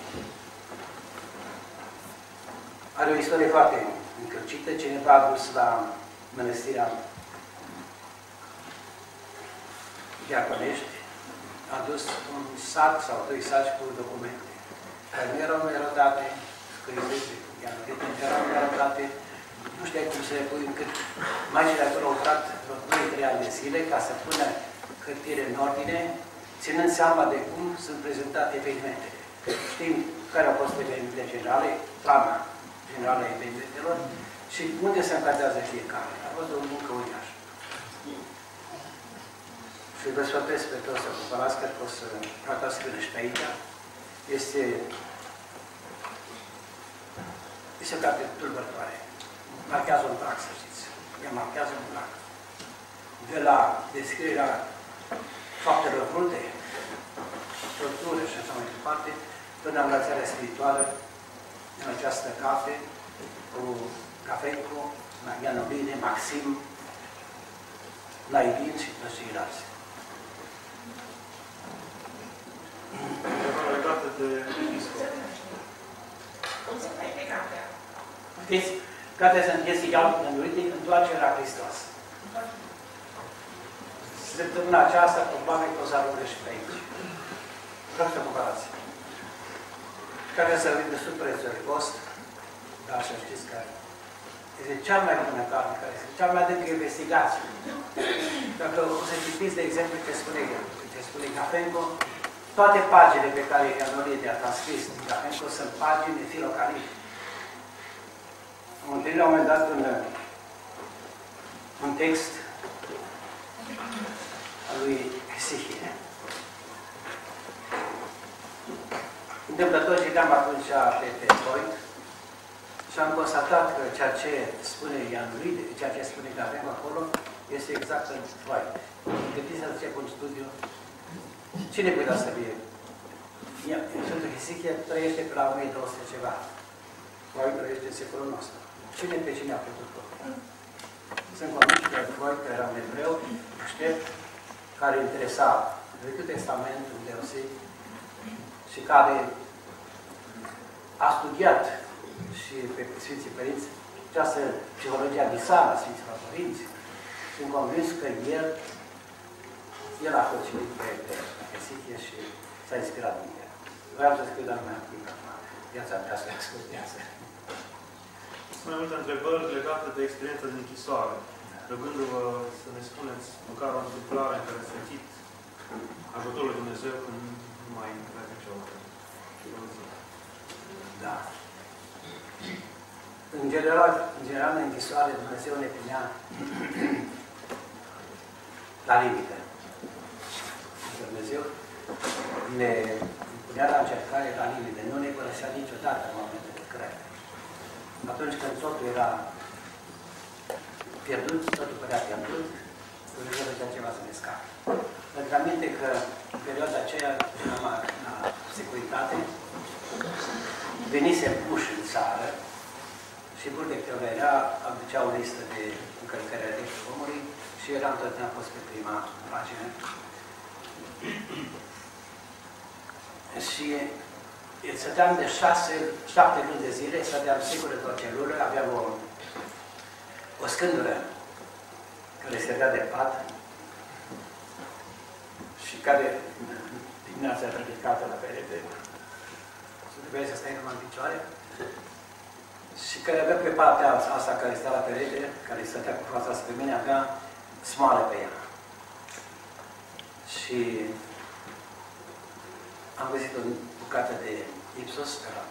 Are o istorie foarte încălcită. Cineva a dus la mănăstirea Diaconești, a dus un sac sau doi saci cu documente, care nu erau numerotate, scrise, nu erau numerotate, nu știai cum să le pui încât magii de acolo au stat vreo 2-3 ani de zile ca să pună hârtire în ordine, ținând seama de cum sunt prezentate evenimentele. Știm care au fost evenimentele generale, plana generală a evenimentelor și unde se încadrează fiecare. A fost o muncă uriașă. Și vă sfătuiesc pe toți să cumpărați, cred că o să tratați până și pe aici. Este, este o carte tulbătoare. Marchează un prag, să știți. Ea marchează un prag. De la descrierea faptelor brute, tortură și așa mai departe, până la învățarea spirituală în această carte cu Cafenco, Ianobine, Maxim, Laidin și toți ceilalți. Întrebare legată de episcop. Vedeți, cartea este iau numite întoarcerea la Hristos. Săptămâna aceasta, probabil că o să ajungă și pe aici. Vreau să comparați. Care să vin de sub prețul de cost, dar să știți că este cea mai bună carte, care este cea mai adâncă investigație. Dacă o să citiți, de exemplu, ce spune, ce spune Gafenco, toate paginile pe care Ianolide a scris Gafenco sunt pagini filocalite. Am întâlnit la un moment dat un, un text al lui Esihie. Întâmplător citeam atunci pe, pe Point și am constatat că ceea ce spune Ian Luide, ceea ce spune Gavem acolo, este exact în Freud. Gândiți să zice un studiu. Cine putea să fie? Sfântul Hisichie trăiește pe la 1200 ceva. Freud trăiește în secolul nostru. Cine pe cine a putut-o? Sunt convins că Freud, că era un evreu, aștept, care interesa Vechiul Testament, deosebit, și care a studiat și pe Sfinții Părinți această psihologia disană a Sfinților Părinți. Sunt convins că el, el a citit pe, pe, pe Sichie și s-a inspirat din el. Vreau să scriu, dar nu mai aplic acum. Viața mea să ascultează. Sunt mai multe întrebări legate de experiența din închisoare. Rugându-vă să ne spuneți măcar o întâmplare în care ați simțit ajutorul lui Dumnezeu când nu mai aveți niciodată. Da. În general, în general, în închisoare, Dumnezeu ne punea la limită. Dumnezeu ne punea la încercare la limite. Nu ne părăsea niciodată în momentul de cred. Atunci când totul era pierdut, totul părea pierdut, Dumnezeu făcea ceva să ne scape. Pentru aminte că în perioada aceea, la, la securitate, venise puși în țară și Burbeck era, aducea o listă de încălcări ale omului și era întotdeauna fost pe prima pagină. și stăteam de șase, șapte luni de zile, stăteam sigur într-o celulă, aveam o, o scândură care se dea de pat și care dimineața ridicată la perete. Și trebuia să stai numai în picioare. Și care avea pe partea asta care stă la perete, care stătea cu fața spre mine, avea smoală pe ea. Și am găsit o bucată de Ipsos de la,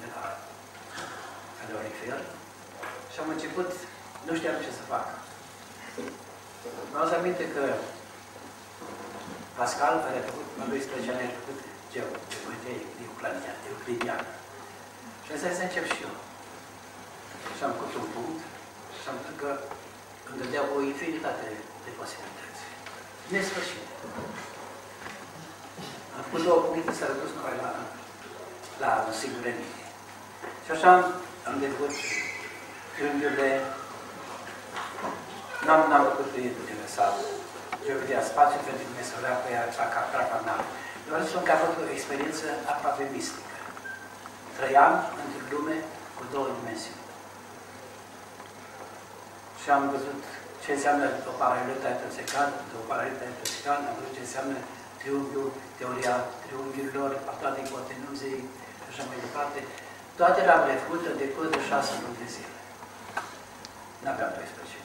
de la Caloric Fair și am început, nu știam ce să fac. Mi-am aminte că Pascal, care a făcut, mă 12 ani, a făcut geometrie euclidiană. Și asta să încep și eu. Și am făcut un punct și am văzut că îmi dădea o infinitate de posibilități. Nesfârșit. Am făcut două puncte să rădus numai la, la o singură linie. Și așa am, am devut gândurile, n-am, n-am făcut interesat geometria spațiului pentru că mi se vrea pe ea ca pragmatic. Vreau să spun că a fost o experiență aproape mistică. Trăiam într-o lume cu două dimensiuni. Și am văzut ce înseamnă o paralelitate verticală, o paralelitate verticală, am văzut ce înseamnă triunghiul, teoria triunghiurilor, a toate hipotenuzei și așa mai departe. Toate le-am refăcut în decurs de șase luni de zile. N-aveam 12.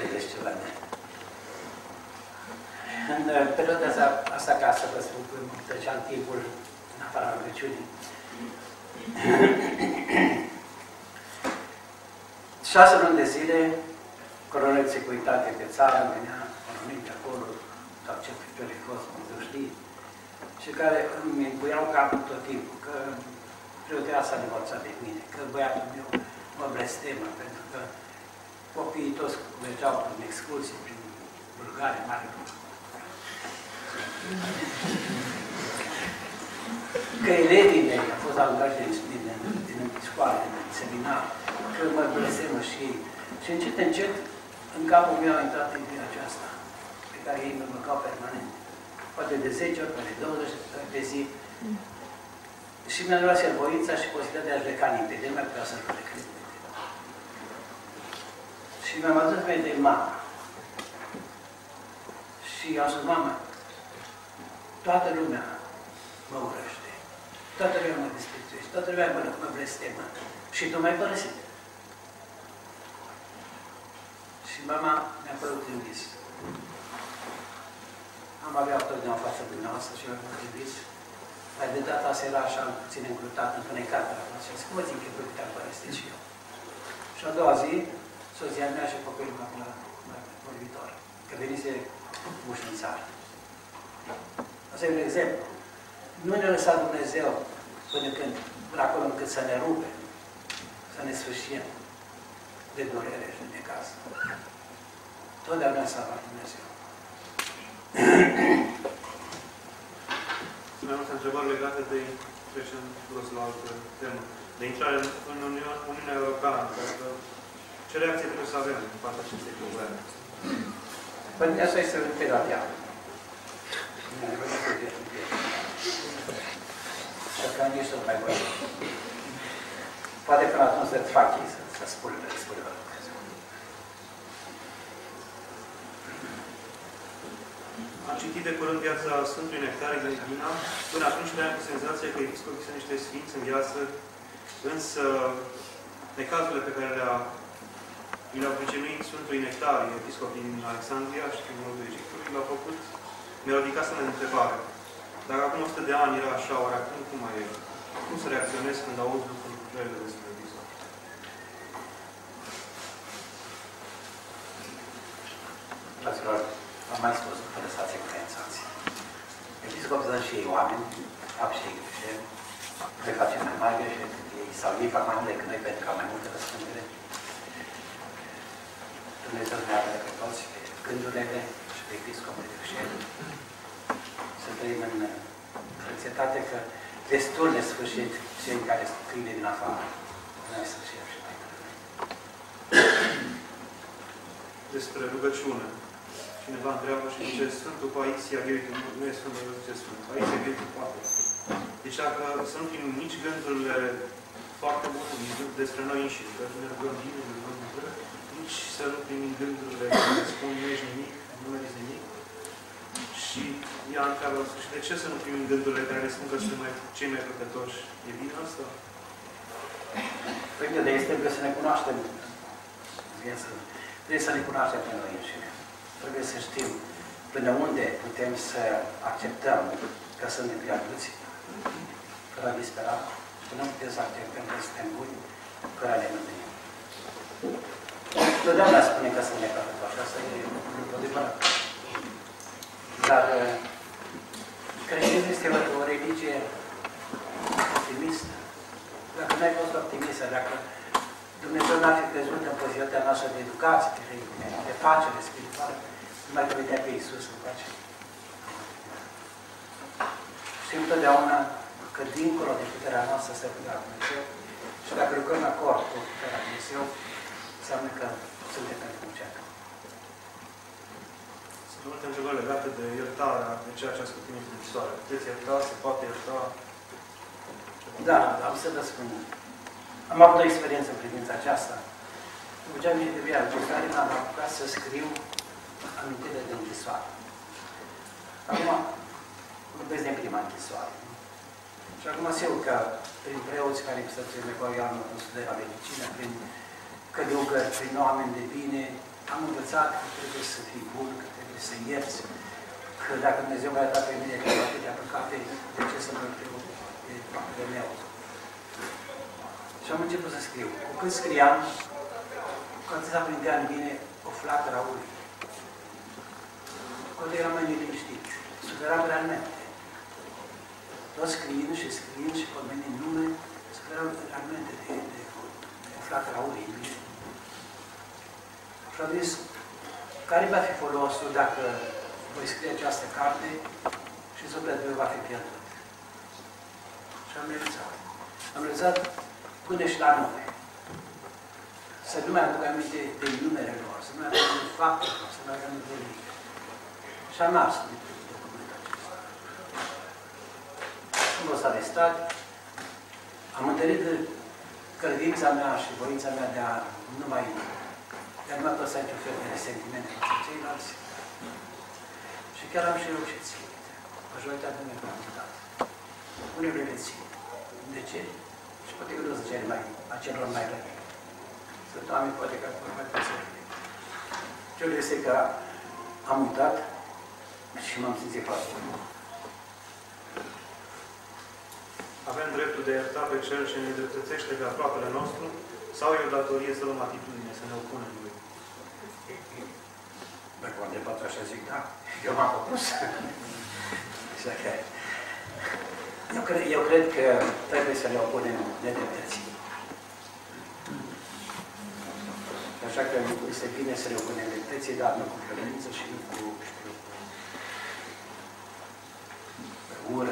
Vedeți ceva de... În perioada asta, asta ca să vă spun că treceam timpul în afara rugăciunii. Șase luni de zile, colonel de securitate pe țară, venea colonel de acolo, sau ce ce fost, nu știi, și care îmi impuiau capul tot timpul, că preotea s-a divorțat de mine, că băiatul meu mă blestemă, pentru că copiii toți mergeau în excursie prin Bulgaria, mare lucru. Că elevii mei au fost alungați din, din, din, din școală, din seminar, că mă blestemă și ei. Și încet, încet, în capul meu a intrat ideea aceasta, pe care ei mă măcau permanent. Poate de 10 ori, poate de 20 ori pe zi. Și mi-a luat servoința și posibilitatea de a pleca limpede, nu mai putea să plec limpede. Și mi-am adus de mama. Și am spus, mama, toată lumea mă urăște. Toată lumea mă disprețuiește, toată lumea mă, mă blestemă. Și tu m-ai părăsit. Și mama mi-a părut în vis. Am avea totdeauna în fața dumneavoastră și mi-a părut în vis. Dar de data asta era așa puțin încrutat, întunecat la față. Și cum îți închipui că te-am părăsit și eu. Și a doua zi, soția mea și copilul meu la, la vorbitor. Că venise muși în țară. Asta e un exemplu. Nu ne lăsa Dumnezeu până când, până acolo încât să ne rupe, să ne sfârșim de durere și de caz. Totdeauna s-a luat Dumnezeu. Sunt mai multe întrebări legate de trecem plus la altă temă. De intrare în Uniunea, Uniunea Europeană. Că ce reacție trebuie să avem în partea acestei probleme? Păi asta este pe la diavol. Și că nici nu mai voi. Poate până atunci să-ți faci să, să spui, să spui la Dumnezeu. Am citit de curând viața Sfântului Nectarie de Dina. Până atunci aveam senzația că episcopii sunt niște sfinți în viață, însă necazurile pe care le-a i le-au pricinuit Sfântului Nectarie, episcop din Alexandria și din Nordul Egiptului, l-au făcut, mi-au ridicat să ne întrebare. Dacă acum 100 de ani era așa, oare acum cum mai e? Cum să reacționez când auzi lucruri rele despre episcop? Fraților, am mai spus, nu lăsați influențați. Episcopii sunt și ei oameni, fac și ei greșeli, noi facem mai mari greșeli decât ei, sau ei fac mai mult decât noi pentru că au mai multe răspundere. Dumnezeu ne apere pe toți, pe gândurile și pe episcopii de greșeli. Să trăim în anxietate că destul de sfârșit cei care scrie din afară. Noi să fie și mai târziu. Despre rugăciune. Cineva întreabă și zice, Sfântul Paisia Gheritu, nu e Sfântul, nu zice Sfânt, Paisia Gheritu poate. Deci dacă să nu fim nici gândurile foarte bune despre noi înșine, că ne rugăm bine, ne rugăm bine, nici să nu primim gândurile care ne spun nu ești nimic, nu meriți nimic. Și ea întreabă la sfârșit, de ce să nu primim gândurile care ne spun că suntem mai, cei mai păcătoși? E bine asta? Păi de este trebuie să ne cunoaștem viața. Trebuie să ne cunoaștem pe noi înșine. Trebuie să știm până unde putem să acceptăm că suntem pierdut, fără a dispera, și nu putem să acceptăm că suntem buni, fără a ne mândri. Totdeauna spune că suntem păcătoși, asta e lucru adevărat. Dar uh, creștinismul este o, o religie optimistă. Dacă nu ai fost optimistă, dacă Dumnezeu n-ar fi crezut în poziția noastră de educație, de, de pace, de spirituală, nu mai vedea pe Iisus în pace. Știm totdeauna că dincolo de puterea noastră se putea Dumnezeu și dacă lucrăm în acord cu puterea Dumnezeu, înseamnă că suntem pentru cerc. Sunt multe întrebări legate de iertarea, de ceea ce a spus în scrisoare. Puteți ierta, se poate ierta? Da, am să vă spun. Am avut o experiență în privința aceasta. Mergeam de viață, pe care m-am apucat să scriu amintire de închisoare. Acum, vorbesc de prima închisoare. Și acum sigur că prin preoți care să se recuiau în studierea medicină, prin călugări, prin oameni de bine, am învățat că trebuie să fii bun, că trebuie să ierți, că dacă Dumnezeu m-a dat pe mine că am atâtea păcate, de ce să mă fiu de meu? Și am început să scriu. Cu cât scriam, cu atât s-a prindea în mine o flacără a ului. Cu atât eram mai neliniștit. Suferam realmente. Tot scriind și scriind și pomenind nume, suferam realmente de, de, de flacăra ului în mine. Și am zis, care va fi folosul dacă voi scrie această carte și sufletul meu va fi pierdut? Și am realizat. Am realizat până și la nume. Să nu mai aduc aminte de numele lor, să nu mai aduc aminte de faptele lor, să nu mai aduc aminte de nimic. Și am ars documentul acesta. Am fost arestat, am întâlnit credința mea și voința mea de a nu mai de a nu mai păsa niciun fel de resentimente pentru ceilalți. Și chiar am și reușit să Majoritatea nu mi-a dat. Unele le țin. De ce? Și poate că nu sunt cele mai, a celor mai răi. Sunt oameni poate că acolo mai puțin. Cel este că am uitat și m-am simțit foarte bun. Avem dreptul de a ierta pe cel ce ne dreptățește pe aproapele nostru sau e o datorie să luăm atitudine, să ne opunem lui? Dacă m-am întrebat așa, zic, da, eu m-am opus. Așa că, eu, cred, eu cred că trebuie să ne opunem nedreptății. Așa că este bine să ne opunem nedreptății, dar nu cu violență și nu cu, știu, cu